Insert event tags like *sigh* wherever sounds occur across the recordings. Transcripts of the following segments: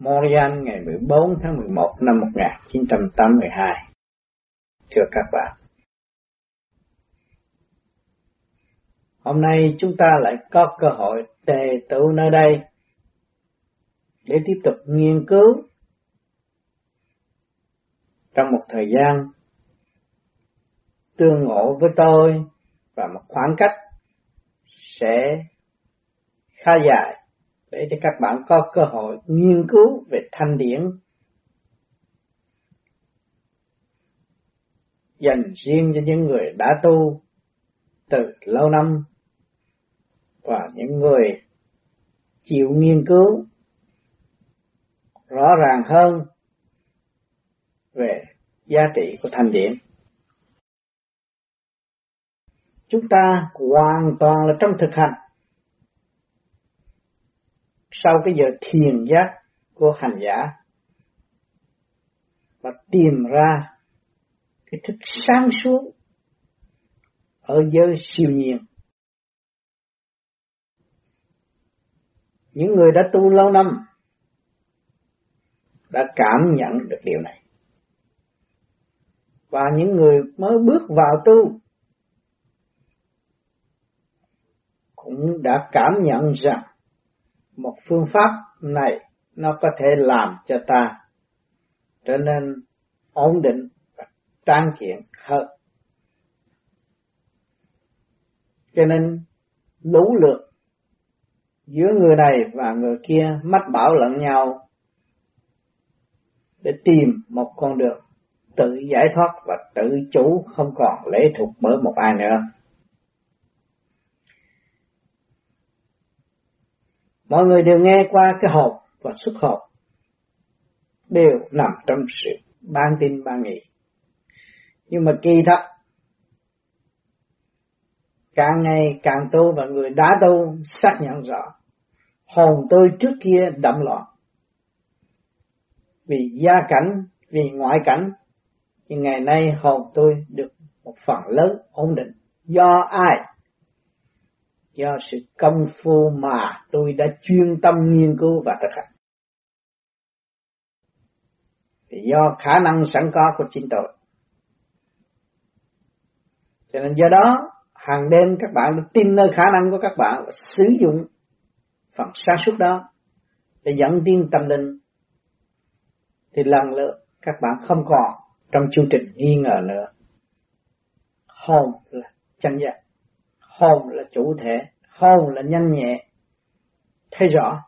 Montreal ngày 14 tháng 11 năm 1982. Thưa các bạn, hôm nay chúng ta lại có cơ hội tề tụ nơi đây để tiếp tục nghiên cứu trong một thời gian tương ngộ với tôi và một khoảng cách sẽ khá dài để cho các bạn có cơ hội nghiên cứu về thanh điển dành riêng cho những người đã tu từ lâu năm và những người chịu nghiên cứu rõ ràng hơn về giá trị của thanh điển. Chúng ta hoàn toàn là trong thực hành sau cái giờ thiền giác của hành giả và tìm ra cái thức sáng suốt ở giới siêu nhiên. Những người đã tu lâu năm đã cảm nhận được điều này. Và những người mới bước vào tu cũng đã cảm nhận rằng một phương pháp này nó có thể làm cho ta trở nên ổn định và tráng kiện hơn. Cho nên lũ lượt giữa người này và người kia mách bảo lẫn nhau để tìm một con đường tự giải thoát và tự chủ không còn lệ thuộc bởi một ai nữa. Mọi người đều nghe qua cái hộp và xuất hộp. Đều nằm trong sự ban tin ban nghị. Nhưng mà kỳ thật, càng ngày càng tu và người đã tu xác nhận rõ, hồn tôi trước kia đậm loạn. Vì gia cảnh, vì ngoại cảnh, nhưng ngày nay hồn tôi được một phần lớn ổn định. Do ai do sự công phu mà tôi đã chuyên tâm nghiên cứu và thực hành. Thì do khả năng sẵn có của chính tôi. Cho nên do đó, hàng đêm các bạn được tin nơi khả năng của các bạn và sử dụng phần sáng suốt đó để dẫn tiến tâm linh thì lần lượt các bạn không còn trong chương trình nghi ngờ nữa. Hồn là chân giác hồn là chủ thể, hồn là nhanh nhẹ. Thấy rõ?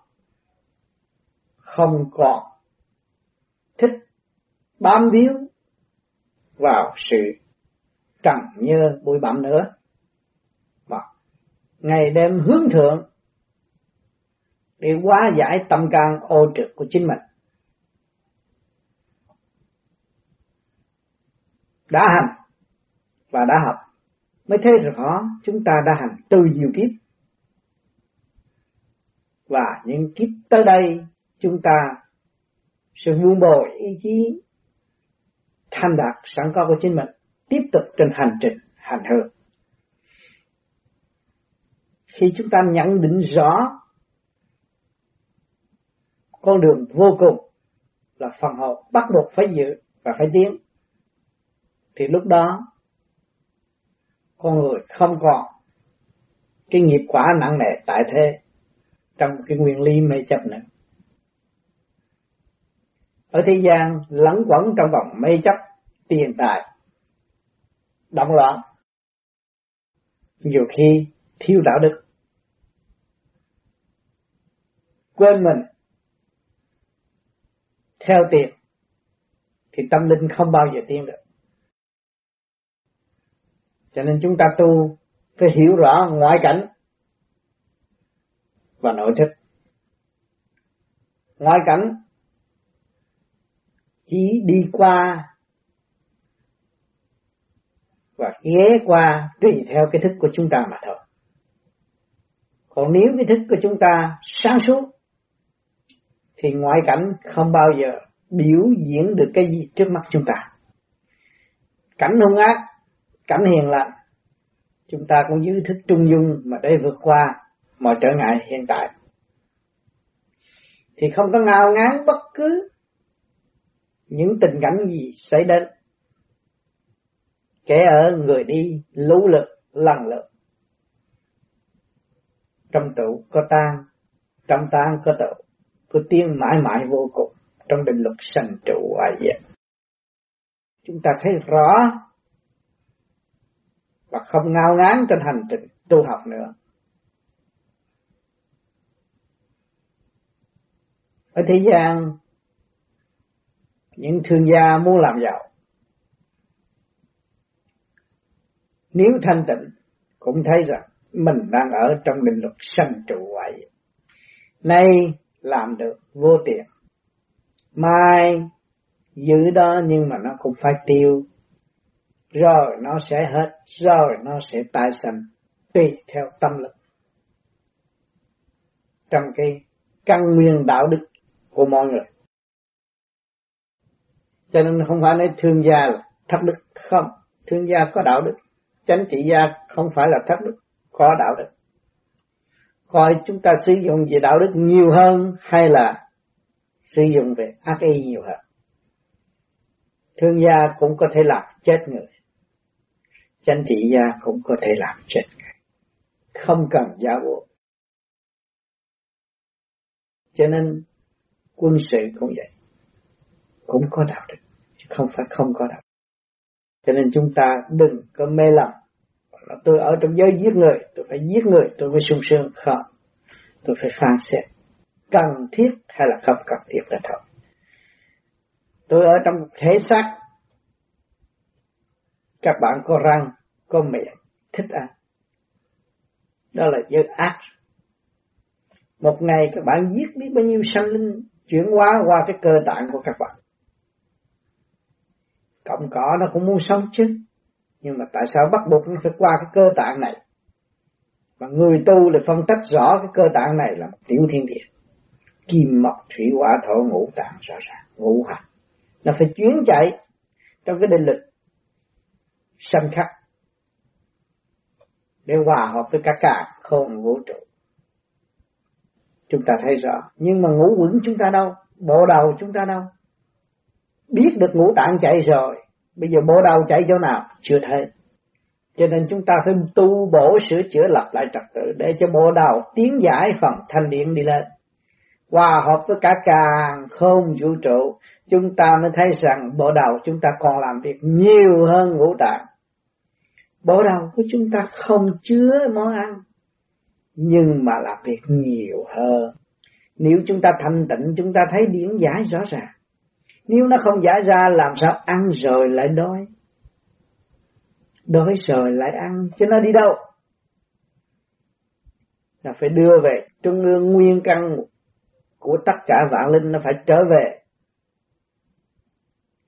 Không còn thích bám víu vào sự trần nhơ bụi bặm nữa. Và ngày đêm hướng thượng, để hóa giải tâm can ô trực của chính mình. Đã hành và đã học mới thấy rõ chúng ta đã hành từ nhiều kiếp. Và những kiếp tới đây, chúng ta sẽ vun bồi ý chí thành đạt sẵn có của chính mình, tiếp tục trên hành trình, hành hương. Khi chúng ta nhận định rõ con đường vô cùng là phần hồn bắt buộc phải giữ và phải tiến, thì lúc đó con người không còn cái nghiệp quả nặng nề tại thế trong cái nguyên lý mê chấp nữa. Ở thế gian lẫn quẩn trong vòng mê chấp tiền tài, động loạn, nhiều khi thiếu đạo đức, quên mình, theo tiền, thì tâm linh không bao giờ tiến được. Cho nên chúng ta tu phải hiểu rõ ngoại cảnh và nội thức. Ngoại cảnh chỉ đi qua và ghé qua tùy theo cái thức của chúng ta mà thôi. Còn nếu cái thức của chúng ta sáng suốt, thì ngoại cảnh không bao giờ biểu diễn được cái gì trước mắt chúng ta. Cảnh hung ác cảnh hiền lành. Chúng ta cũng giữ thức trung dung mà để vượt qua mọi trở ngại hiện tại. Thì không có ngao ngán bất cứ những tình cảnh gì xảy đến kẻ ở người đi lũ lực lần lượt trong trụ có tan trong tan có trụ có tiên mãi mãi vô cùng trong định luật sanh trụ hoại diệt. Chúng ta thấy rõ và không ngao ngán trên hành trình tu học nữa. Ở thế gian, những thương gia muốn làm giàu, nếu thanh tịnh, cũng thấy rằng mình đang ở trong định luật sanh trụ vậy nay làm được vô tiền, mai giữ đó nhưng mà nó cũng phải tiêu rồi nó sẽ hết, rồi nó sẽ tái sanh tùy theo tâm lực. Trong cái căn nguyên đạo đức của mọi người. Cho nên không phải nói thương gia là thất đức. Không, thương gia có đạo đức. Chánh trị gia không phải là thất đức, có đạo đức. Coi chúng ta sử dụng về đạo đức nhiều hơn hay là sử dụng về ác ý nhiều hơn. Thương gia cũng có thể làm chết người chánh trị gia cũng có thể làm chết không cần giáo bộ. Cho nên, quân sự cũng vậy. Cũng có đạo đức, chứ không phải không có đạo đức. Cho nên chúng ta đừng có mê lầm. Tôi ở trong giới giết người, tôi phải giết người, tôi mới sung sướng, không. Tôi phải phán xét. Cần thiết hay là không cần thiết là thôi. Tôi ở trong thể xác các bạn có răng, có miệng, thích ăn. Đó là giới ác. Một ngày các bạn giết biết bao nhiêu sanh linh, chuyển hóa qua cái cơ tạng của các bạn. Cộng cỏ nó cũng muốn sống chứ. Nhưng mà tại sao bắt buộc nó phải qua cái cơ tạng này? Và người tu là phân tách rõ cái cơ tạng này là một tiểu thiên địa. Kim mộc, thủy hỏa, thổ ngũ tạng, rõ ràng, ngũ hành. Nó phải chuyến chạy trong cái định lực sân khắc để hòa hợp với cả cả không vũ trụ, chúng ta thấy rõ. Nhưng mà ngủ vững chúng ta đâu? Bộ đầu chúng ta đâu? Biết được ngũ tạng chạy rồi, bây giờ bộ đầu chạy chỗ nào? Chưa thấy. Cho nên chúng ta phải tu bổ sửa chữa lập lại trật tự để cho bộ đầu tiến giải phần thanh điện đi lên. Hòa hợp với cả càng không vũ trụ, chúng ta mới thấy rằng bộ đầu chúng ta còn làm việc nhiều hơn ngũ tạng bộ đầu của chúng ta không chứa món ăn, nhưng mà làm việc nhiều hơn. Nếu chúng ta thanh tịnh, chúng ta thấy điển giải rõ ràng. Nếu nó không giải ra, làm sao ăn rồi lại đói? Đói rồi lại ăn, chứ nó đi đâu? Là phải đưa về trung ương nguyên căn của tất cả vạn linh, nó phải trở về.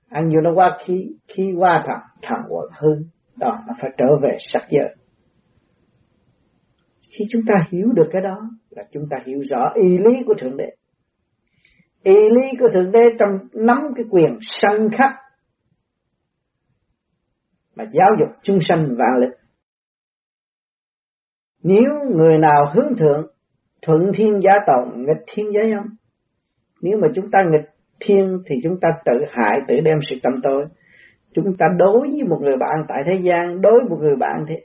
Ăn nhiều nó qua khí khí qua thẳng thẳng quận hư đó nó phải trở về sắc giới. Khi chúng ta hiểu được cái đó là chúng ta hiểu rõ ý lý của thượng đế. Ý lý của thượng đế trong nắm cái quyền sanh khắc mà giáo dục chúng sanh vạn lịch nếu người nào hướng thượng thuận thiên giá tồn nghịch thiên giá âm nếu mà chúng ta nghịch thiên thì chúng ta tự hại tự đem sự tâm tối chúng ta đối với một người bạn tại thế gian, đối với một người bạn thế,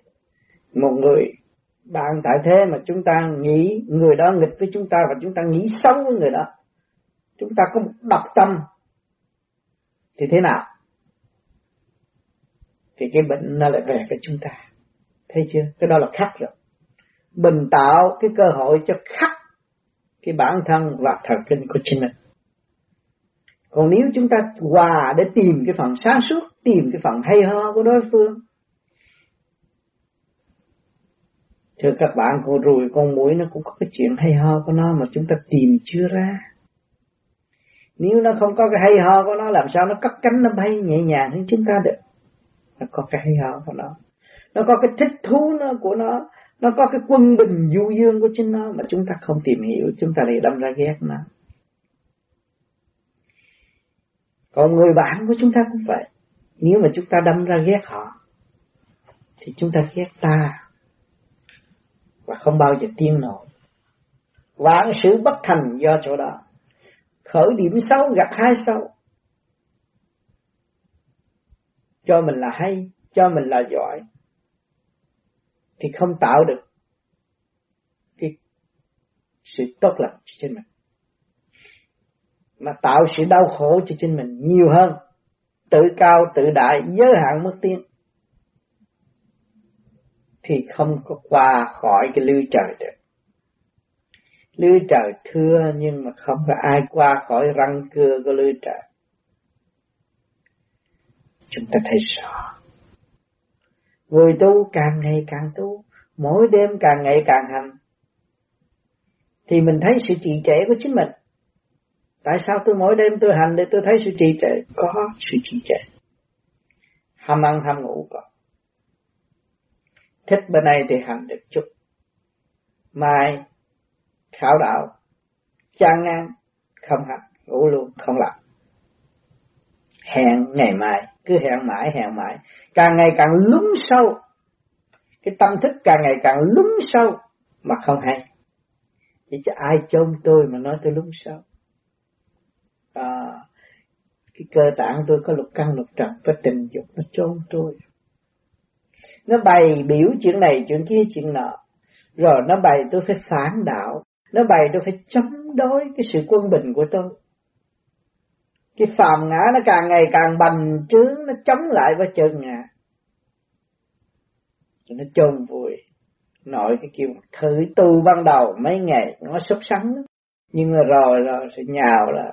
một người bạn tại thế mà chúng ta nghĩ người đó nghịch với chúng ta và chúng ta nghĩ xấu với người đó, chúng ta có một độc tâm, thì thế nào? Thì cái bệnh nó lại về với chúng ta. Thấy chưa? Cái đó là khắc rồi. Bình tạo cái cơ hội cho khắc cái bản thân và thần kinh của chính mình còn nếu chúng ta hòa để tìm cái phần sáng suốt tìm cái phần hay ho của đối phương Thưa các bạn, con ruồi, con muỗi nó cũng có cái chuyện hay ho của nó mà chúng ta tìm chưa ra. Nếu nó không có cái hay ho của nó làm sao nó cất cánh nó bay nhẹ nhàng hơn chúng ta được. Nó có cái hay ho của nó. Nó có cái thích thú nó của nó. Nó có cái quân bình du dương của chính nó mà chúng ta không tìm hiểu. Chúng ta lại đâm ra ghét nó. Còn người bạn của chúng ta cũng vậy. Nếu mà chúng ta đâm ra ghét họ, thì chúng ta ghét ta và không bao giờ tiên nổi. Vạn sự bất thành do chỗ đó. khởi điểm xấu gặp hai xấu cho mình là hay, cho mình là giỏi, thì không tạo được cái sự tốt lành trên mình mà tạo sự đau khổ cho chính mình nhiều hơn. Tự cao, tự đại, giới hạn mất tiên thì không có qua khỏi cái lưới trời được. Lưới trời thưa nhưng mà không có ai qua khỏi răng cưa của lưới trời. Chúng ta thấy rõ. Người tu càng ngày càng tu, mỗi đêm càng ngày càng hành. Thì mình thấy sự trì trệ của chính mình tại sao tôi mỗi đêm tôi hành để tôi thấy sự trì trệ? Có sự trì trệ. Ham ăn ham ngủ có. Thích bên này thì hành được chút. Mai khảo đạo, chán ngang không hành, ngủ luôn, không làm. Hẹn ngày mai, cứ hẹn mãi hẹn mãi. Càng ngày càng lún sâu. Cái tâm thức càng ngày càng lún sâu mà không hay. Chỉ cho ai chôn tôi mà nói tôi lún sâu? Cái cơ tạng tôi có lục căn, lục trần, có tình dục, nó chôn tôi. Nó bày biểu chuyện này, chuyện kia, chuyện nọ. Rồi nó bày tôi phải phản đạo. Nó bày tôi phải chống đối cái sự quân bình của tôi. Cái phàm ngã nó càng ngày càng bành trướng, nó chống lại với chân ngã. Nó chôn vùi. Nội cái kiểu thử tu ban đầu mấy ngày, nó sốt sắng. Nhưng mà rồi rồi sẽ nhào là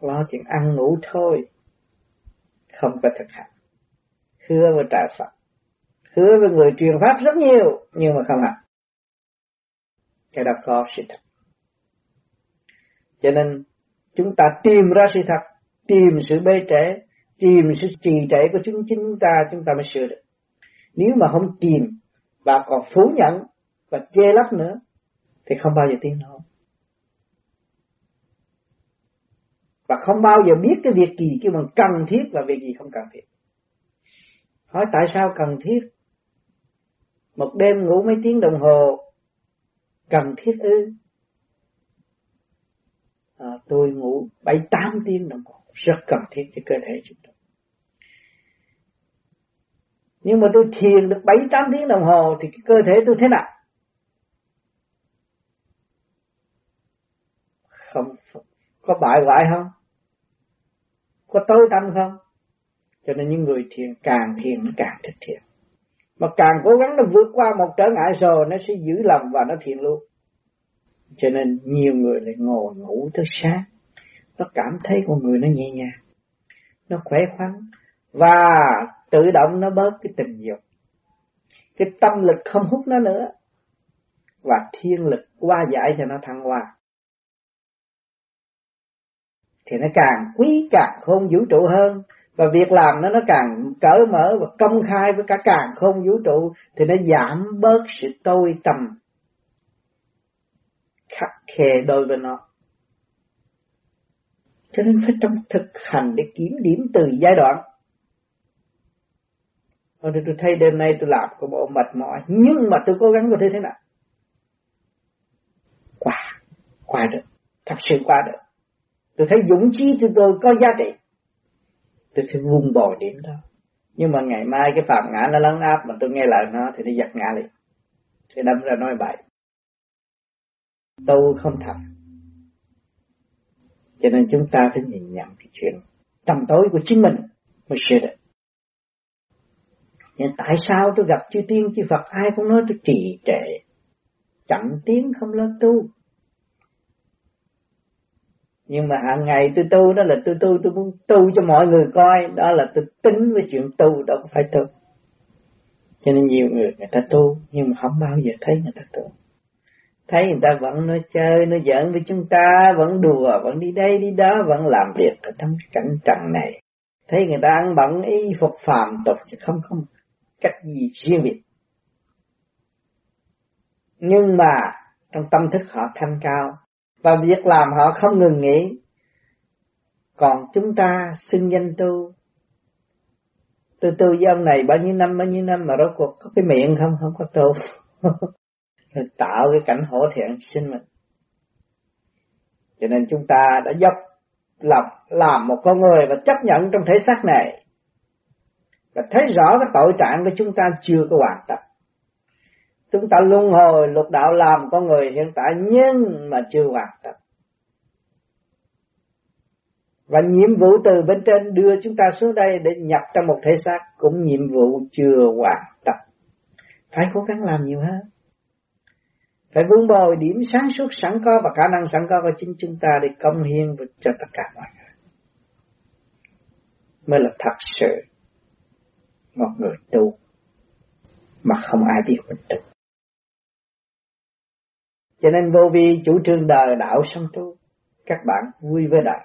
lo chuyện ăn ngủ thôi. Không có thực hành. Hứa với trời Phật. Hứa với người truyền pháp rất nhiều, nhưng mà không hành cái đó có sự thật. Cho nên, chúng ta tìm ra sự thật, tìm sự bê trễ, tìm sự trì trệ của chúng chúng ta chúng ta mới sửa được. Nếu mà không tìm và còn phủ nhận và chê lấp nữa, thì không bao giờ tiến nổi và không bao giờ biết cái việc gì kêu bằng cần thiết và việc gì không cần thiết. Hỏi tại sao cần thiết? Một đêm ngủ mấy tiếng đồng hồ cần thiết ư? À, tôi ngủ bảy tám tiếng đồng hồ. Rất cần thiết cho cơ thể chúng tôi. nhưng mà tôi thiền được bảy tám tiếng đồng hồ thì cái cơ thể tôi thế nào? Không có bại hoại không? Có tối tâm không? Cho nên những người thiền càng thiền nó càng thích thiền. Mà càng cố gắng nó vượt qua một trở ngại rồi, nó sẽ giữ lòng và nó thiền luôn. Cho nên nhiều người lại ngồi ngủ tới sáng. Nó cảm thấy con người nó nhẹ nhàng, nó khỏe khoắn, và tự động nó bớt cái tình dục. Cái tâm lực không hút nó nữa, và thiên lực qua giải cho nó thăng hoa thì nó càng quý càng không vũ trụ hơn. Và việc làm nó nó càng cởi mở và công khai với cả càng không vũ trụ thì nó giảm bớt sự tôi tầm khắc khe đối với nó. Cho nên phải trong thực hành để kiểm điểm từ giai đoạn. Rồi tôi thấy đêm nay tôi làm có bộ mệt mỏi, Nhưng mà tôi cố gắng có thể thế nào? Qua Qua được. Thật sự qua được. Tôi thấy dũng chí của tôi có giá trị. Tôi sẽ vun bồi điểm đó. Nhưng mà ngày mai cái phạm ngã nó lấn áp Mà tôi nghe lời nó thì nó giật ngã liền. Thì đâm ra nói bậy. Tu không thật. Cho nên chúng ta phải nhìn nhận cái chuyện tầm tối của chính mình mới sửa được. Nhưng tại sao tôi gặp chư tiên chư Phật ai cũng nói tôi trì trệ, chậm tiến không lo tu. Nhưng mà hàng ngày tôi tu đó là tôi tu, tôi muốn tu cho mọi người coi, đó là tôi tính với chuyện tu, đó có phải tu. Cho nên nhiều người người ta tu, nhưng mà không bao giờ thấy người ta tu. Thấy người ta vẫn nói chơi nói giỡn với chúng ta vẫn đùa vẫn đi đây đi đó vẫn làm việc ở trong cái cảnh trần này. Thấy người ta ăn bận y phục phàm tục chứ không có cách gì riêng biệt. Nhưng mà trong tâm thức họ thanh cao và việc làm họ không ngừng nghỉ. Còn chúng ta xưng danh tu. Tôi tu với ông này bao nhiêu năm, bao nhiêu năm mà rốt cuộc có cái miệng không? Không có tu. *laughs* Tạo cái cảnh hổ thẹn sinh mình. Cho nên chúng ta đã dốc lập làm một con người và chấp nhận trong thể xác này. Và thấy rõ cái tội trạng của chúng ta chưa có hoàn tất chúng ta luân hồi lục đạo làm con người hiện tại nhưng mà chưa hoàn tất. Và nhiệm vụ từ bên trên đưa chúng ta xuống đây để nhập trong một thể xác cũng nhiệm vụ chưa hoàn tất. Phải cố gắng làm nhiều hơn. Phải vun bồi điểm sáng suốt sẵn có và khả năng sẵn có của chính chúng ta để công hiến cho tất cả mọi người. Mới là thật sự một người tu mà không ai biết mình tu cho nên vô vi chủ trương đời đạo sống tu, các bạn vui với đời.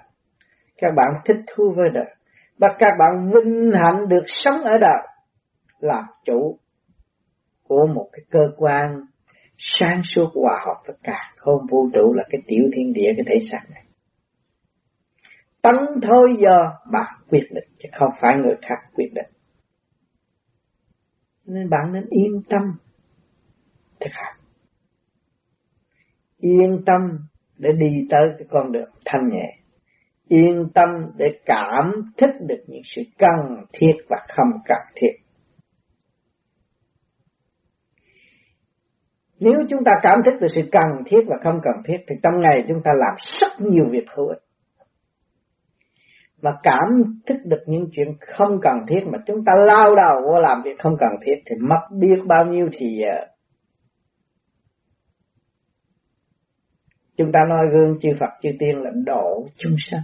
Các bạn thích thú với đời. Và các bạn vinh hạnh được sống ở đời làm chủ của một cái cơ quan sáng suốt, hòa hợp với cả không vũ trụ là cái tiểu thiên địa, cái thể xác này. Tấn thôi giờ bạn quyết định, chứ không phải người khác quyết định. Nên bạn nên yên tâm thực hành yên tâm để đi tới cái con đường thanh nhẹ yên tâm để cảm thức được những sự cần thiết và không cần thiết Nếu chúng ta cảm thức được sự cần thiết và không cần thiết, thì trong ngày chúng ta làm rất nhiều việc hữu ích. Mà cảm thức được những chuyện không cần thiết mà chúng ta lao đầu vô làm việc không cần thiết, thì mất biết bao nhiêu thì giờ. Chúng ta nói gương chư Phật chư Tiên là độ chúng sanh.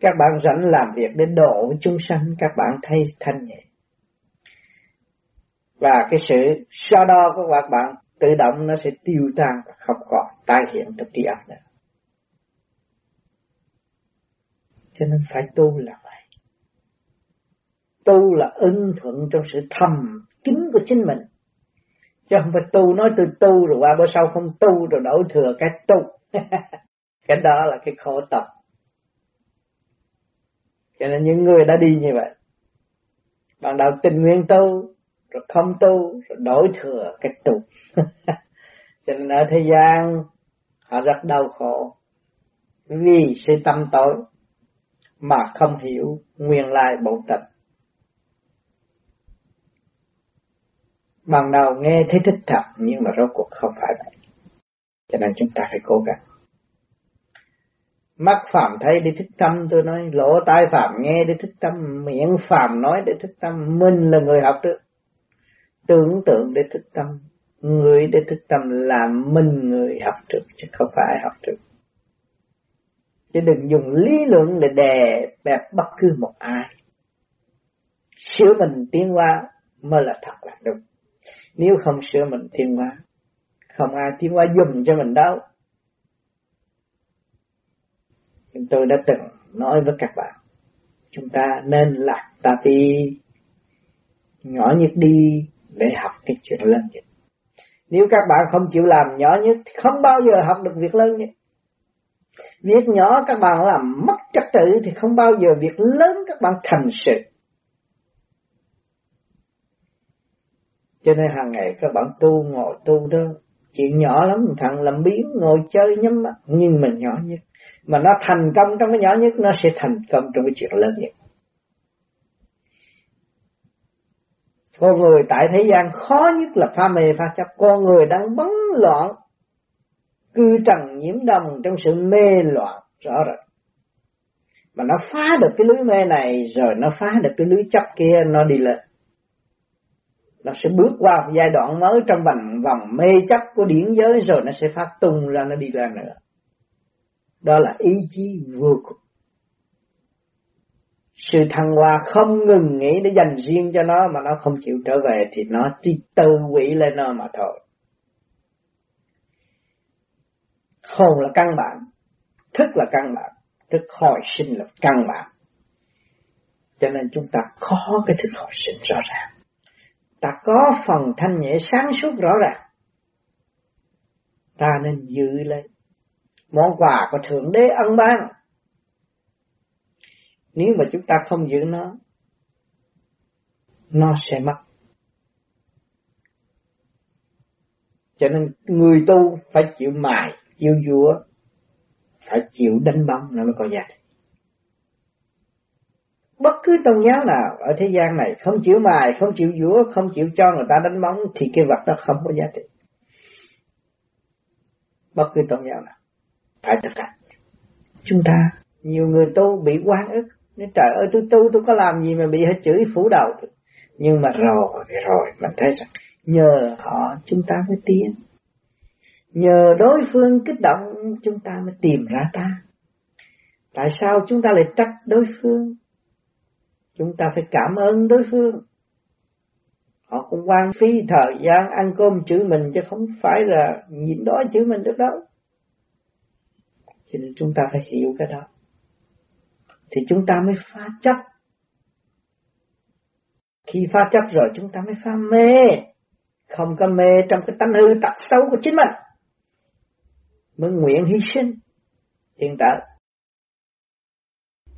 Các bạn rảnh làm việc để độ chúng sanh, các bạn thấy thanh nhẹ. Và cái sự so đo của các bạn tự động nó sẽ tiêu tan và không còn tái hiện trong trí óc nữa. Cho nên phải tu là vậy. Tu là ưng thuận trong sự thầm kín của chính mình. Chứ không phải tu nói tôi tu rồi qua bữa sau không tu rồi đổi thừa cái tu. *laughs* cái đó là cái khổ tập. Cho nên những người đã đi như vậy. Ban đầu tình nguyện tu, rồi không tu rồi đổi thừa cái tu *laughs* cho nên ở thế gian họ rất đau khổ vì sự tâm tối mà không hiểu nguyên lai bổn tịch ban đầu nghe thấy thích thật nhưng mà rốt cuộc không phải vậy. Cho nên chúng ta phải cố gắng. Mắt phạm thấy để thích tâm, tôi nói, lỗ tai phạm nghe để thích tâm, miệng phạm nói để thích tâm, mình là người học được. Tưởng tượng để thức tâm, người để thức tâm là mình người học trước chứ không phải học trước chứ đừng dùng lý luận để đè bẹp bất cứ một ai. Sửa mình tiến qua mới là thật là đúng nếu không sửa mình tiến hóa, không ai tiến hóa dùng cho mình đâu chúng tôi đã từng nói với các bạn, chúng ta nên lạc ta đi, nhỏ nhất đi để học cái chuyện lớn nhất. Nếu các bạn không chịu làm nhỏ nhất, thì không bao giờ học được việc lớn nhất. Việc nhỏ các bạn làm mất trật tự thì không bao giờ việc lớn các bạn thành sự. Cho nên hàng ngày các bạn tu ngồi tu đó, chuyện nhỏ lắm, thằng làm biến ngồi chơi nhắm mắt, nhưng mình nhỏ nhất. Mà nó thành công trong cái nhỏ nhất, nó sẽ thành công trong cái chuyện lớn nhất. Con người tại thế gian khó nhất là pha mê pha chấp. Con người đang bấn loạn, cư trần nhiễm đồng trong sự mê loạn rõ rệt. Mà nó phá được cái lưới mê này rồi nó phá được cái lưới chấp kia nó đi lên. Nó sẽ bước qua một giai đoạn mới trong vòng vòng mê chấp của điển giới rồi nó sẽ phát tung ra nó đi ra nữa. Đó là ý chí vô cùng sự thăng hoa không ngừng nghĩ để dành riêng cho nó mà nó không chịu trở về thì nó chỉ tự quỷ lên nó mà thôi. Hồn là căn bản, thức là căn bản, thức hồi sinh là căn bản. Cho nên chúng ta khó cái thức hồi sinh rõ ràng. Ta có phần thanh nhẹ sáng suốt rõ ràng. Ta nên giữ lấy món quà của Thượng Đế ân ban nếu mà chúng ta không giữ nó, nó sẽ mất. Cho nên người tu phải chịu mài, chịu dũa, phải chịu đánh bóng nó mới có giá trị bất cứ tôn giáo nào ở thế gian này không chịu mài không chịu dũa không chịu cho người ta đánh bóng thì cái vật đó không có giá trị. Bất cứ tôn giáo nào. Phải thực hành. Chúng ta. Nhiều người tu bị quan ức. Nên trời ơi tôi tu tôi có làm gì mà bị hết chửi phủ đầu nhưng mà rồi rồi mình thấy rằng nhờ họ chúng ta mới tiến. Nhờ đối phương kích động chúng ta mới tìm ra ta. Tại sao chúng ta lại trách đối phương chúng ta phải cảm ơn đối phương. Họ cũng quan phí thời gian ăn cơm chữ mình chứ không phải là nhịn đói chữ mình được đâu. Cho nên chúng ta phải hiểu cái đó. Thì chúng ta mới phá chấp. Khi phá chấp rồi chúng ta mới phá mê. Không có mê trong cái tánh hư tật xấu của chính mình. Mới nguyện hy sinh. Hiện tại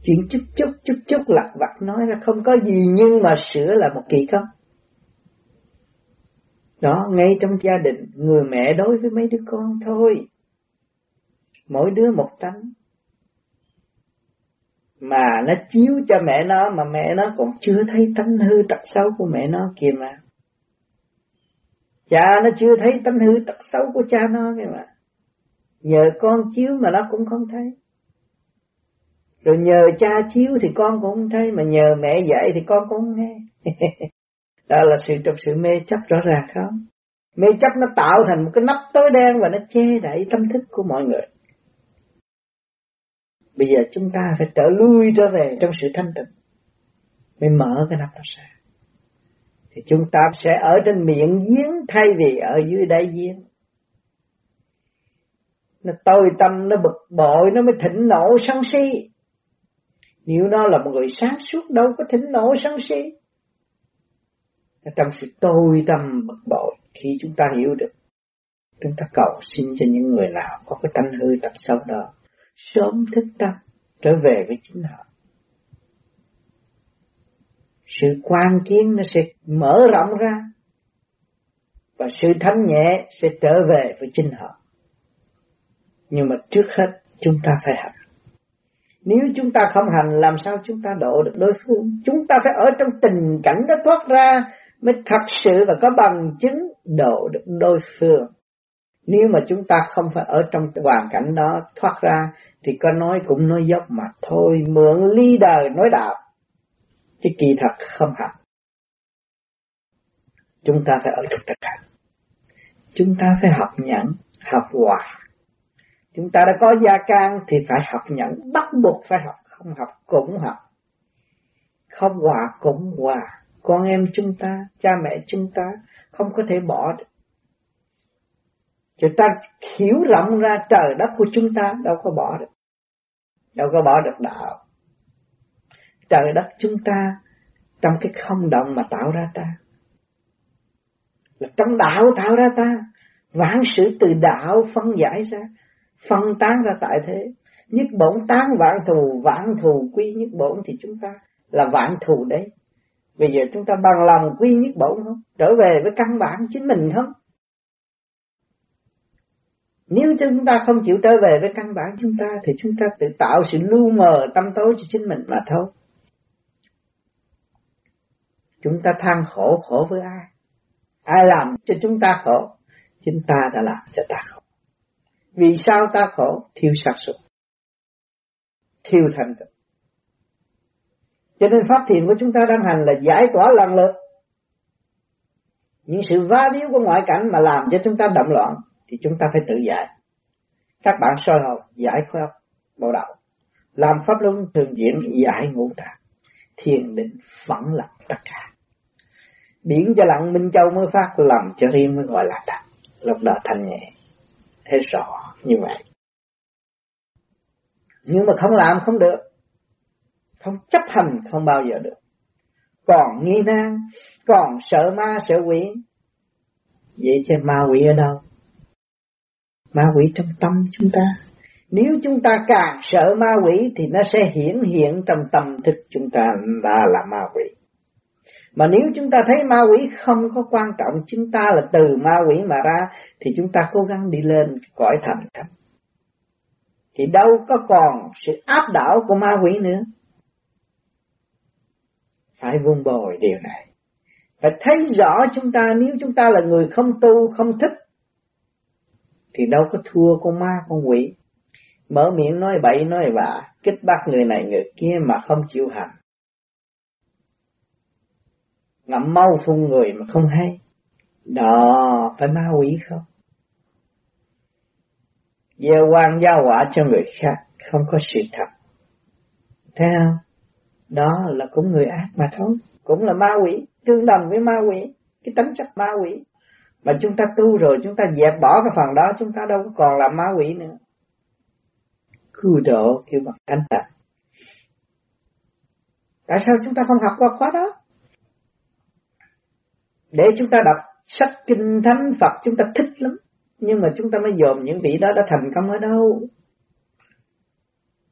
chuyện chút chút chút chút lặt vặt nói ra không có gì nhưng mà sửa là một kỳ công đó, ngay trong gia đình, người mẹ đối với mấy đứa con thôi. Mỗi đứa một tánh. Mà nó chiếu cho mẹ nó, mà mẹ nó còn chưa thấy tánh hư tật xấu của mẹ nó kìa mà. Cha nó chưa thấy tánh hư tật xấu của cha nó kìa mà. Nhờ con chiếu mà nó cũng không thấy rồi nhờ cha chiếu thì con cũng không thấy mà nhờ mẹ dạy thì con cũng không nghe. *laughs* Đó là sự trong sự mê chấp rõ ràng không? Mê chấp nó tạo thành một cái nắp tối đen và nó che đậy tâm thức của mọi người. Bây giờ chúng ta phải trở lui trở về trong sự thanh tịnh, mới mở cái nắp đó ra. Thì chúng ta sẽ ở trên miệng giếng thay vì ở dưới đáy giếng. Nó tôi tâm nó bực bội, nó mới thịnh nộ, sân si nếu nó là một người sáng suốt đâu có thính nổi sân si. Trong sự tôi tâm bực bội khi chúng ta hiểu được, chúng ta cầu xin cho những người nào có cái tánh hư tập sâu đó, sớm thức tâm, trở về với chính họ. Sự quan kiến nó sẽ mở rộng ra, và sự thánh nhẹ sẽ trở về với chính họ. Nhưng mà trước hết chúng ta phải học nếu chúng ta không hành làm sao chúng ta độ được đối phương? Chúng ta phải ở trong tình cảnh đó thoát ra mới thật sự và có bằng chứng độ được đối phương. Nếu mà chúng ta không phải ở trong hoàn cảnh đó thoát ra thì có nói cũng nói dốc mà thôi, mượn ly đời nói đạo. Chứ kỳ thật không hành Chúng ta phải ở trong thực hành. Chúng ta phải học nhẫn, học hòa, Chúng ta đã có gia can thì phải học nhận, bắt buộc phải học, không học cũng học. Không hòa cũng hòa, con em chúng ta, cha mẹ chúng ta không có thể bỏ được. Chúng ta hiểu rộng ra trời đất của chúng ta đâu có bỏ được. Đâu có bỏ được đạo. Trời đất chúng ta trong cái không động mà tạo ra ta. Là trong đạo tạo ra ta. vãng sự từ đạo phân giải ra phân tán ra tại thế. Nhất bổn tán vạn thù vạn thù quy nhất bổn thì chúng ta là vạn thù đấy. Bây giờ chúng ta bằng lòng quy nhất bổn không? Trở về với căn bản chính mình không? Nếu chúng ta không chịu trở về với căn bản chúng ta, thì chúng ta tự tạo sự lu mờ tâm tối cho chính mình mà thôi. Chúng ta than khổ khổ với ai? Ai làm cho chúng ta khổ? Chúng ta đã làm cho ta khổ vì sao ta khổ? Thiếu sạch xuất. Thiếu thành tựu. Cho nên phát thiện của chúng ta đang hành là giải tỏa lần lượt. Những sự va điếu của ngoại cảnh mà làm cho chúng ta động loạn thì chúng ta phải tự giải. Các bạn soi hồn giải khoa học bộ đạo. Làm pháp luân thường diễn giải ngũ tạng. Thiền định phẳng lặng tất cả. Biển cho lặng, Minh Châu mới phát, làm cho riêng mới gọi là thật. Lúc đó thanh nhẹ thấy rõ như vậy. Nhưng mà không làm không được. Không chấp hành không bao giờ được. Còn nghi nan, còn sợ ma sợ quỷ. Vậy chứ ma quỷ ở đâu? Ma quỷ trong tâm chúng ta. Nếu chúng ta càng sợ ma quỷ thì nó sẽ hiển hiện trong tâm thức chúng ta đã là ma quỷ mà nếu chúng ta thấy ma quỷ không có quan trọng, chúng ta là từ ma quỷ mà ra, thì chúng ta cố gắng đi lên cõi thành thánh. thì đâu có còn sự áp đảo của ma quỷ nữa. Phải vun bồi điều này. Phải thấy rõ chúng ta nếu chúng ta là người không tu, không thích thì đâu có thua con ma, con quỷ. Mở miệng nói bậy nói bạ, kích bắt người này người kia mà không chịu hành. Ngậm mau phun người mà không hay. Đó, phải ma quỷ không? gieo quan giao quả cho người khác không có sự thật thấy không đó là cũng người ác mà thôi cũng là ma quỷ tương đồng với ma quỷ cái tính chất ma quỷ mà chúng ta tu rồi chúng ta dẹp bỏ cái phần đó chúng ta đâu có còn là ma quỷ nữa cứu độ kêu bằng cánh tịnh. tại sao chúng ta không học qua khóa đó để chúng ta đọc sách kinh thánh, Phật, chúng ta thích lắm. Nhưng mà chúng ta mới dòm những vị đó đã thành công ở đâu?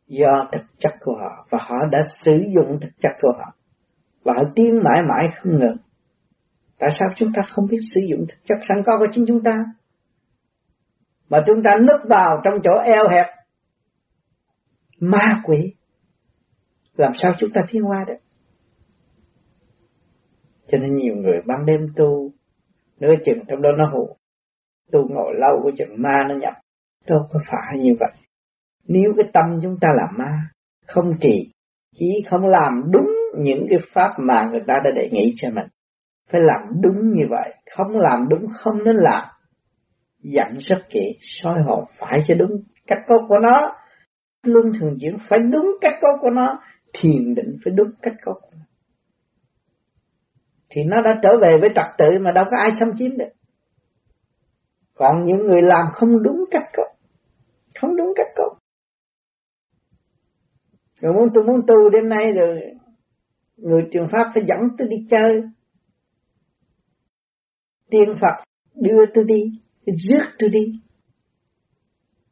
Do thực chất của họ. Và họ đã sử dụng thực chất của họ. Và họ tiến mãi mãi không ngừng. Tại sao chúng ta không biết sử dụng thực chất sẵn có của chính chúng ta? Mà chúng ta núp vào trong chỗ eo hẹp. Ma quỷ. Làm sao chúng ta thiên hoa được? Cho nên nhiều người ban đêm tu, nửa chừng trong đó nó hụ. tu ngồi lâu của chừng ma nó nhập. Đâu có phải như vậy. Nếu cái tâm chúng ta là ma, không trì, chỉ không làm đúng những cái pháp mà người ta đã đề nghị cho mình. Phải làm đúng như vậy. Không làm đúng, không nên làm. Dặn rất kỹ, soi hồn phải cho đúng cách cốt của nó. Luân thường chuyển phải đúng cách cốt của nó. Thiền định phải đúng cách cốt của nó thì nó đã trở về với trật tự mà đâu có ai xâm chiếm được. Còn những người làm không đúng cách cốt không đúng cách cốt rồi muốn tôi muốn tu đêm nay rồi, người truyền pháp phải dẫn tôi đi chơi. Tiên Phật đưa tôi đi, rước tôi đi.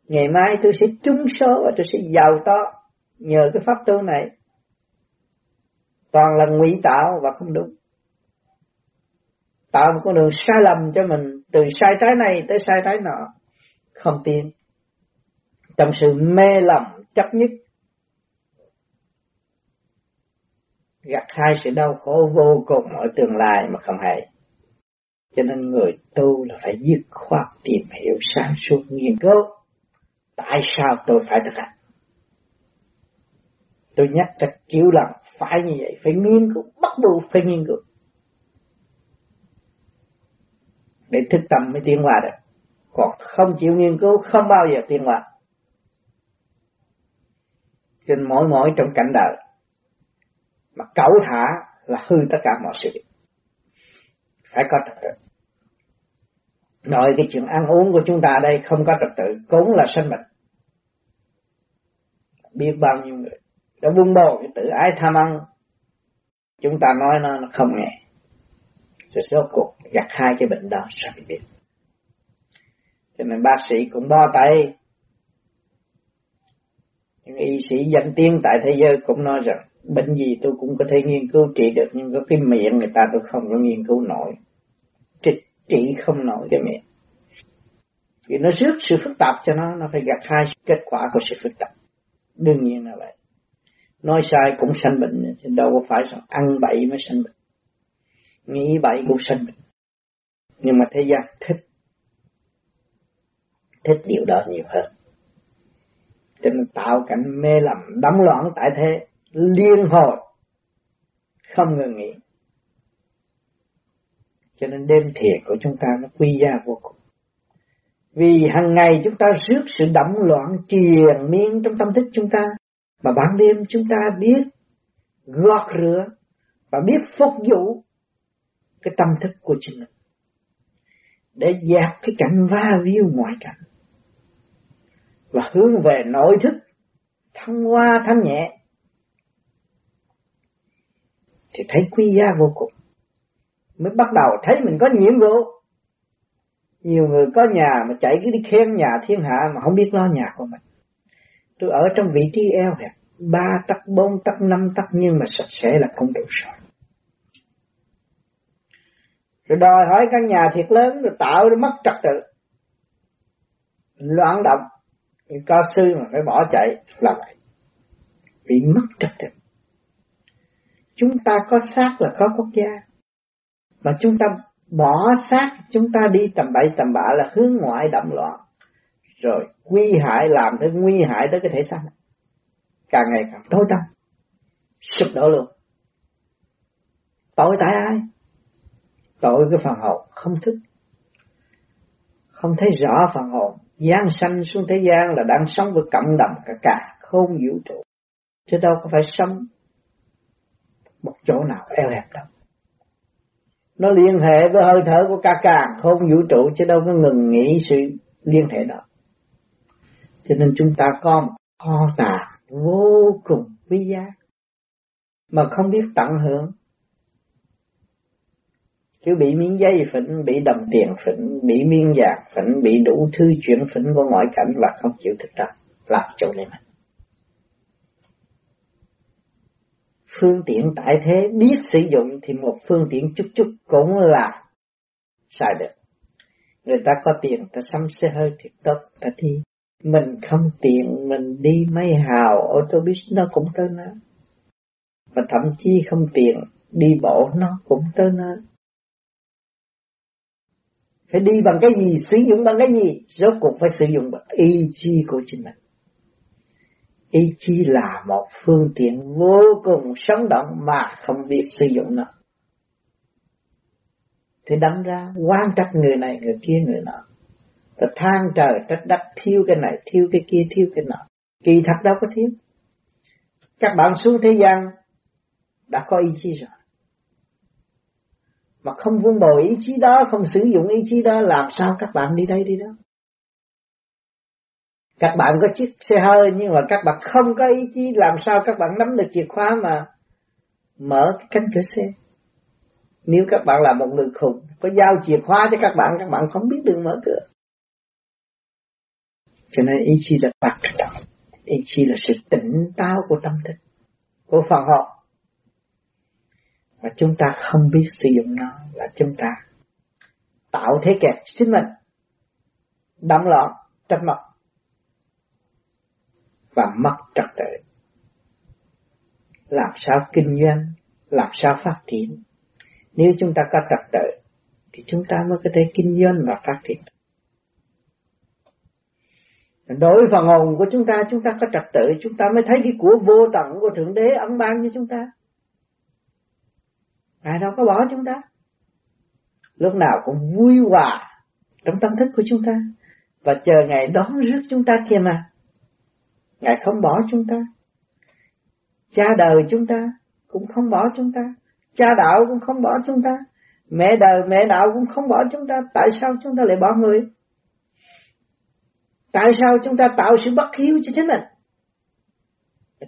Ngày mai tôi sẽ trúng số và tôi sẽ giàu to nhờ cái pháp tu này. Toàn là ngụy tạo và không đúng tạo một con đường sai lầm cho mình, từ sai trái này tới sai trái nọ. Không tin. Trong sự mê lầm chấp nhất, gặt hai sự đau khổ vô cùng ở tương lai mà không hay cho nên người tu là phải dứt khoát tìm hiểu sáng suốt nghiên cứu. Tại sao tôi phải thực hành? Tôi nhắc thật kiểu lần phải như vậy, phải nghiên cứu, bắt buộc phải nghiên cứu. Để thức tâm mới tiến hóa được. Còn không chịu nghiên cứu không bao giờ tiến hóa. trên mỗi mỗi trong cảnh đời mà cẩu thả là hư tất cả mọi sự. Phải có trật tự. Nội cái chuyện ăn uống của chúng ta đây không có trật tự cũng là sinh mệnh. Biết bao nhiêu người đã vun bồi cái tự ái tham ăn. Chúng ta nói nó, nó không nghe rồi rốt cuộc gặt hai cái bệnh đó sao bị biết cho nên bác sĩ cũng đo tay. Những y sĩ danh tiếng tại thế giới cũng nói rằng bệnh gì tôi cũng có thể nghiên cứu trị được nhưng có cái miệng người ta tôi không có nghiên cứu nổi. Trị, trị không nổi cái miệng. Vì nó rước sự phức tạp cho nó nó phải gặt hai kết quả của sự phức tạp. Đương nhiên là vậy. Nói sai cũng sanh bệnh đâu có phải ăn bậy mới sanh bệnh nghĩ bậy cũng sinh nhưng mà thế gian thích. Thích điều đó nhiều hơn. Cho nên tạo cảnh mê lầm đắm loạn tại thế, liên hồi. Không ngừng nghỉ. Cho nên đêm thiền của chúng ta nó quy ra vô cùng. Vì hàng ngày chúng ta rước sự đắm loạn triền miên trong tâm thức chúng ta, mà ban đêm chúng ta biết gọt rửa và biết phục vụ cái tâm thức của chính mình, để dẹp cái cảnh va víu ngoại cảnh, và hướng về nội thức, thăng hoa thanh nhẹ. Thì thấy quý giá vô cùng, mới bắt đầu thấy mình có nhiệm vụ. Nhiều người có nhà mà chạy cứ đi khen nhà thiên hạ mà không biết lo nhà của mình. Tôi ở trong vị trí eo hẹp, ba tắc, bốn tắc, năm tắc, nhưng mà sạch sẽ là không đủ rồi rồi đòi hỏi căn nhà thiệt lớn rồi tạo rồi mất trật tự. Loạn động nhưng có sư mà phải bỏ chạy là vậy. Bị mất trật tự. Chúng ta có xác là có quốc gia. Mà chúng ta bỏ xác chúng ta đi tầm bậy tầm bạ là hướng ngoại động loạn. Rồi nguy hại làm thế, nguy hại tới cái thể xác. Càng ngày càng tối tăm. Sụp đổ luôn. Tội tại ai? Tội cái phần hồn, không thức. Không thấy rõ phần hồn. Giáng sanh xuống thế gian là đang sống với cộng đồng cả cả, không vũ trụ. Chứ đâu có phải sống một chỗ nào eo hẹp đâu. Nó liên hệ với hơi thở của cả càng không vũ trụ, chứ đâu có ngừng nghĩ sự liên hệ đó. Cho nên chúng ta có một kho tàng vô cùng quý giá, mà không biết tận hưởng chứ bị miếng dây phỉnh, bị đồng tiền phỉnh, bị miếng vàng phỉnh, bị đủ thứ chuyện phỉnh của ngoại cảnh và không chịu thực tập, làm chỗ này mình. Phương tiện tại thế biết sử dụng thì một phương tiện chút chút cũng là sai được. Người ta có tiền ta sắm xe hơi thiệt tốt ta đi. Mình không tiền mình đi mấy hào ô tô bus nó cũng tới nó Và thậm chí không tiền đi bộ nó cũng tới nơi phải đi bằng cái gì? Sử dụng bằng cái gì? Rốt cuộc phải sử dụng bằng ý chí của chính mình. Ý chí là một phương tiện vô cùng sống động mà không biết sử dụng nó. Thì đâm ra, quan trách người này, người kia, người nọ. Và than trời trách đất, thiếu cái này, thiếu cái kia, thiếu cái nọ. Kỳ thật đâu có thiếu. Các bạn xuống thế gian, đã có ý chí rồi mà không vun bồi ý chí đó, không sử dụng ý chí đó, làm sao các bạn đi đây đi đó? Các bạn có chiếc xe hơi, nhưng mà các bạn không có ý chí, làm sao các bạn nắm được chìa khóa mà mở cái cánh cửa xe? Nếu các bạn là một người khùng, có giao chìa khóa cho các bạn các bạn không biết đường mở cửa. Cho nên ý chí là bạc trọng ý chí là sự tỉnh táo của tâm thức, của phần học và chúng ta không biết sử dụng nó là chúng ta tạo thế kẹt chính mình, đắm loạn trách móc và mất trật tự. Làm sao kinh doanh, làm sao phát triển? Nếu chúng ta có trật tự, thì chúng ta mới có thể kinh doanh và phát triển. Đối với phần hồn của chúng ta chúng ta có trật tự, chúng ta mới thấy cái của vô tận của thượng đế ấn ban cho chúng ta. Ngài đâu có bỏ chúng ta. Lúc nào cũng vui hòa trong tâm thức của chúng ta. Và chờ Ngài đón rước chúng ta kia mà. Ngài không bỏ chúng ta. Cha đời chúng ta cũng không bỏ chúng ta. Cha đạo cũng không bỏ chúng ta. Mẹ đời, mẹ đạo cũng không bỏ chúng ta. Tại sao chúng ta lại bỏ người? Tại sao chúng ta tạo sự bất hiếu cho chính mình?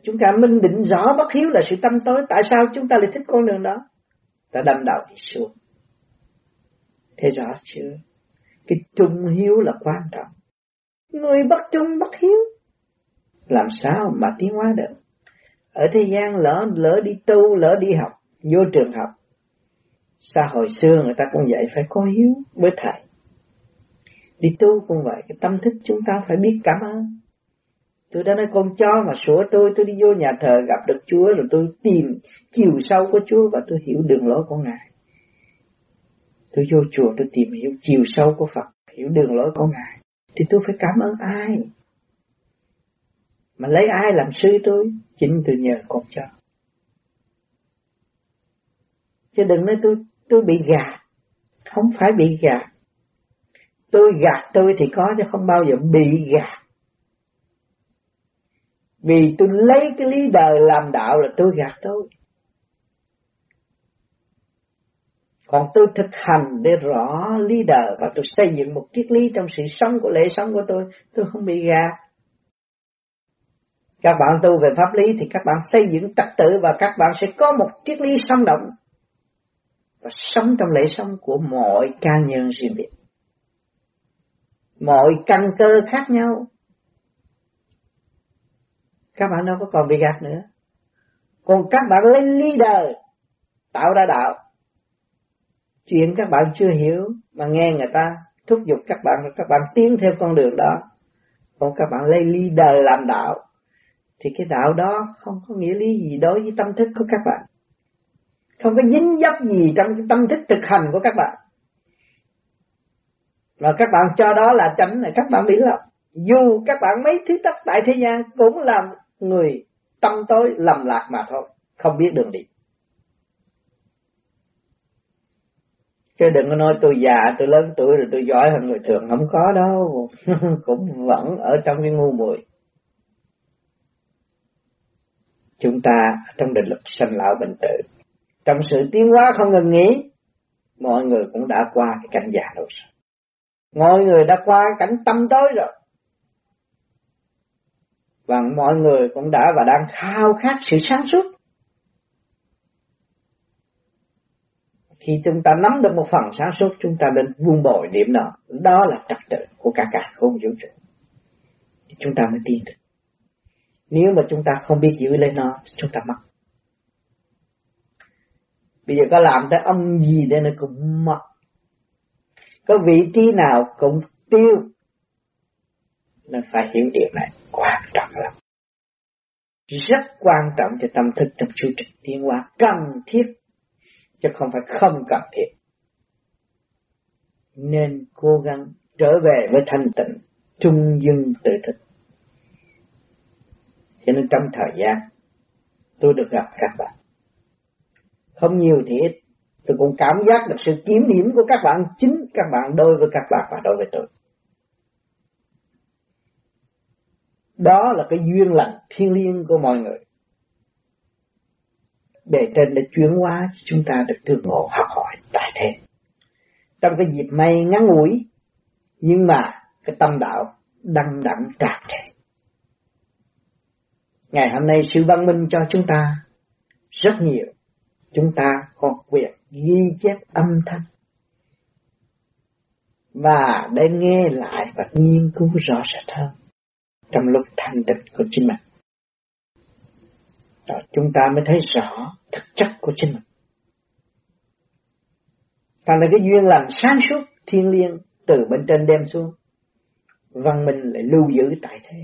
Chúng ta minh định rõ bất hiếu là sự tâm tối. Tại sao chúng ta lại thích con đường đó? Ta đâm đầu đi xuống. Thế rõ chưa? Cái trung hiếu là quan trọng. Người bất trung bất hiếu. Làm sao mà tiến hóa được? Ở thế gian lỡ lỡ đi tu, lỡ đi học, vô trường học xã hội xưa người ta cũng dạy phải có hiếu với thầy. Đi tu cũng vậy, cái tâm thức chúng ta phải biết cảm ơn tôi đã nói, con chó mà sủa tôi tôi đi vô nhà thờ gặp được Chúa rồi tôi tìm chiều sâu của Chúa và tôi hiểu đường lối của Ngài. Tôi vô chùa tôi tìm hiểu chiều sâu của Phật, hiểu đường lối của Ngài. Thì tôi phải cảm ơn ai? Mà lấy ai làm sư tôi? Chính tôi nhờ con chó chứ đừng nói tôi tôi bị gạt. Không phải bị gạt. Tôi gạt tôi thì có chứ, không bao giờ bị gạt vì tôi lấy cái lý đời làm đạo là tôi gạt tôi. Còn tôi thực hành để rõ lý đời và tôi xây dựng một triết lý trong sự sống của lễ sống của tôi, tôi không bị gạt. Các bạn tu về pháp lý thì các bạn xây dựng trật tự và các bạn sẽ có một triết lý sống động và sống trong lễ sống của mọi ca nhân riêng biệt. Mọi căn cơ khác nhau các bạn đâu có còn bị gạt nữa. Còn các bạn lên leader tạo ra đạo. Chuyện các bạn chưa hiểu mà nghe người ta thúc giục các bạn các bạn tiến theo con đường đó. Còn các bạn lấy leader làm đạo, thì cái đạo đó không có nghĩa lý gì đối với tâm thức của các bạn. Không có dính dấp gì trong cái tâm thức thực hành của các bạn. Và các bạn cho đó là chánh này, các bạn biết lầm. Dù các bạn mấy thứ tất tại thế gian cũng là người tâm tối lầm lạc mà thôi, không biết đường đi. Chứ đừng có nói tôi già, tôi lớn tuổi rồi tôi giỏi hơn người thường, không có đâu. *laughs* Cũng vẫn ở trong cái ngu muội. Chúng ta trong định luật sanh lão bệnh tử. Trong sự tiến hóa không ngừng nghỉ, mọi người cũng đã qua cái cảnh già rồi. Mọi người đã qua cái cảnh tâm tối rồi và mọi người cũng đã và đang khao khát sự sáng suốt. Khi chúng ta nắm được một phần sáng suốt, chúng ta nên buông bồi điểm đó đó là trật tự của cả cả không vũ trụ. Chúng ta mới tin được. Nếu mà chúng ta không biết giữ lấy nó chúng ta mất. Bây giờ có làm tới âm gì đây nó cũng mất. Có vị trí nào cũng tiêu. Nên phải hiểu điều này. Quan trọng lắm. Rất quan trọng cho tâm thức trong chu trình tiến hóa, cần thiết, chứ không phải không cần thiết. Nên cố gắng trở về với thanh tịnh, trung dung tự thức. Cho nên trong thời gian, tôi được gặp các bạn. Không nhiều thì ít. Tôi cũng cảm giác được sự kiếm điểm của các bạn chính, các bạn đối với các bạn và đối với tôi. Đó là cái duyên lành thiên liêng của mọi người. Để trên để chuyển hóa chúng ta được tương ngộ, học hỏi tại thế. Trong cái dịp may ngắn ngủi, nhưng mà cái tâm đạo đăng đẳng tràn trề. Ngày hôm nay sự văn minh cho chúng ta, rất nhiều. Chúng ta có quyền ghi chép âm thanh và để nghe lại và nghiên cứu rõ rệt hơn trong lúc thanh tịnh của chính mình. Rồi chúng ta mới thấy rõ thực chất của chính mình. Còn là cái duyên lành sáng suốt thiên liêng từ bên trên đem xuống. Văn minh lại lưu giữ tại thế.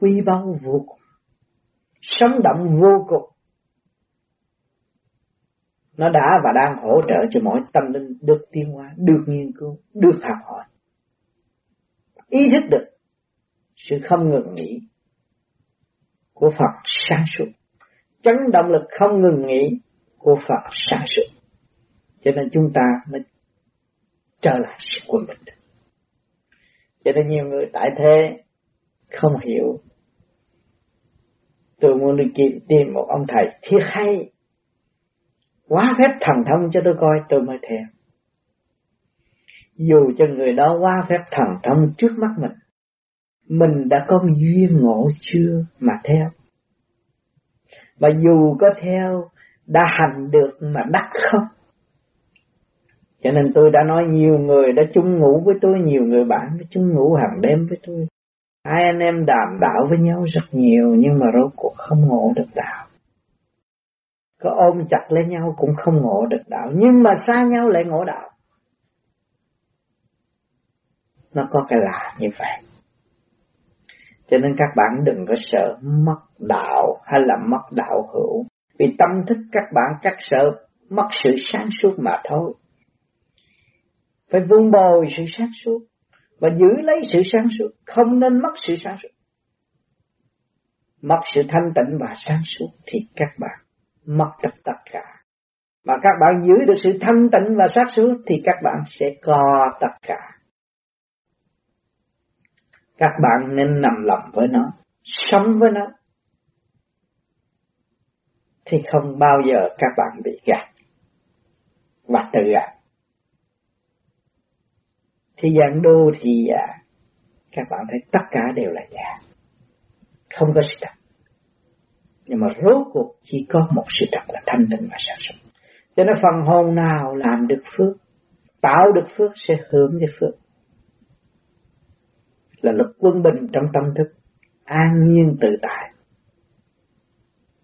Quy báu vô cùng. Sống động vô cùng. Nó đã và đang hỗ trợ cho mỗi tâm linh được tiến hóa, được nghiên cứu, được học hỏi. Ý thức được sự không ngừng nghỉ của Phật sáng suốt. Chấn động lực không ngừng nghỉ của Phật sáng suốt. Cho nên chúng ta mới trở lại sự quân bình. Cho nên nhiều người tại thế không hiểu. Tôi muốn đi tìm, tìm một ông thầy thiết hay. Quá phép thần thông cho tôi coi tôi mới theo. Dù cho người đó quá phép thần thông trước mắt mình mình đã có duyên ngộ chưa mà theo. Và dù có theo, đã hành được mà đắc không. Cho nên tôi đã nói nhiều người đã chung ngủ với tôi, nhiều người bạn đã chung ngủ hàng đêm với tôi. Hai anh em đàm đạo với nhau rất nhiều nhưng mà rốt cuộc không ngộ được đạo. Có ôm chặt lấy nhau cũng không ngộ được đạo, nhưng mà xa nhau lại ngộ đạo. Nó có cái lạ như vậy. Cho nên các bạn đừng có sợ mất đạo hay là mất đạo hữu. Vì tâm thức các bạn các sợ mất sự sáng suốt mà thôi. Phải vun bồi sự sáng suốt và giữ lấy sự sáng suốt, không nên mất sự sáng suốt. Mất sự thanh tịnh và sáng suốt thì các bạn mất tất tất cả. Mà các bạn giữ được sự thanh tịnh và sáng suốt thì các bạn sẽ có tất cả các bạn nên nằm lòng với nó sống với nó. Thì không bao giờ các bạn bị gạt. Và tự gạt thì dạng đô thì à, các bạn thấy tất cả đều là giả. Không có sự thật. Nhưng mà rốt cuộc chỉ có một sự thật là thanh tịnh và sáng suốt. Cho nên phần hồn nào làm được phước tạo được phước sẽ hưởng cái phước là lúc quân bình trong tâm thức, an nhiên tự tại.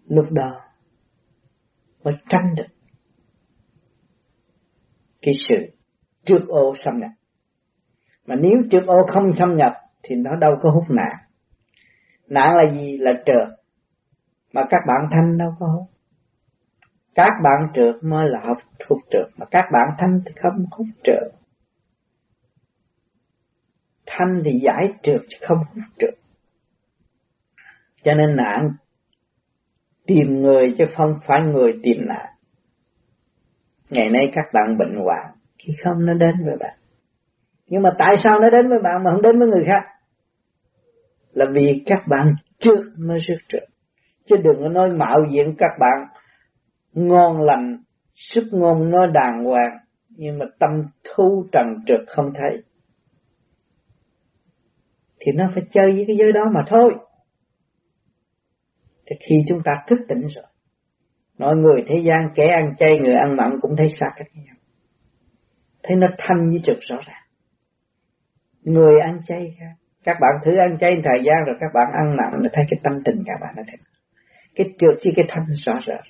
Lúc đó mới tránh được cái sự trước ô xâm nhập. Mà nếu trước ô không xâm nhập thì nó đâu có hút nạn. Nạn là gì? Là trượt. Mà các bạn thanh đâu có hút. Các bạn trượt mới là học hút trượt. Mà các bạn thanh thì không hút trượt thanh thì giải trượt chứ không hút trượt. Cho nên nạn tìm người chứ không phải người tìm nạn. Ngày nay các bạn bệnh hoạn, khi không nó đến với bạn. Nhưng mà tại sao nó đến với bạn mà không đến với người khác? Là vì các bạn trước mới sức trượt. Chứ đừng có nói mạo diện các bạn ngon lành, sức ngôn nói đàng hoàng, nhưng mà tâm thu trần trượt không thấy thì nó phải chơi với cái giới đó mà thôi. Thì khi chúng ta thức tỉnh rồi nói người thế gian kẻ ăn chay, người ăn mặn cũng thấy xa cách nhau. Thấy nó thanh với trực rõ ràng. Người ăn chay khác các bạn thử ăn chay thời gian rồi các bạn ăn mặn là thấy cái tâm tình các bạn nó thế cái trượt chi cái thanh rõ ràng.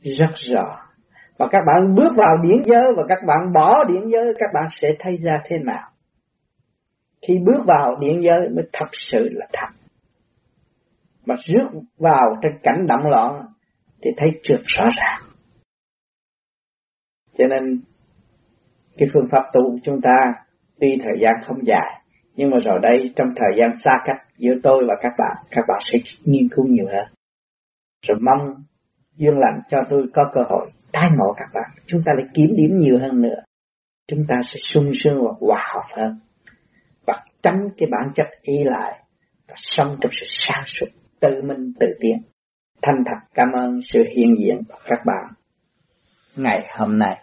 Rất rõ. Và các bạn bước vào điển giới và các bạn bỏ điển giới, các bạn sẽ thấy ra thế nào khi bước vào điện giới mới thật sự là thật. Mà rước vào trên cảnh động loạn thì thấy trượt rõ ràng. Cho nên, cái phương pháp tu của chúng ta, tuy thời gian không dài, nhưng mà rồi đây, trong thời gian xa cách giữa tôi và các bạn các bạn sẽ nghiên cứu nhiều hơn. Rồi mong duyên lành cho tôi có cơ hội tái ngộ các bạn. Chúng ta lại kiếm điểm nhiều hơn nữa. Chúng ta sẽ sung sướng và hòa hợp hơn tránh cái bản chất ý lại và sống trong sự sáng suốt, tự minh tự tiến. Thanh thật cảm ơn sự hiện diện của các bạn. Ngày hôm nay.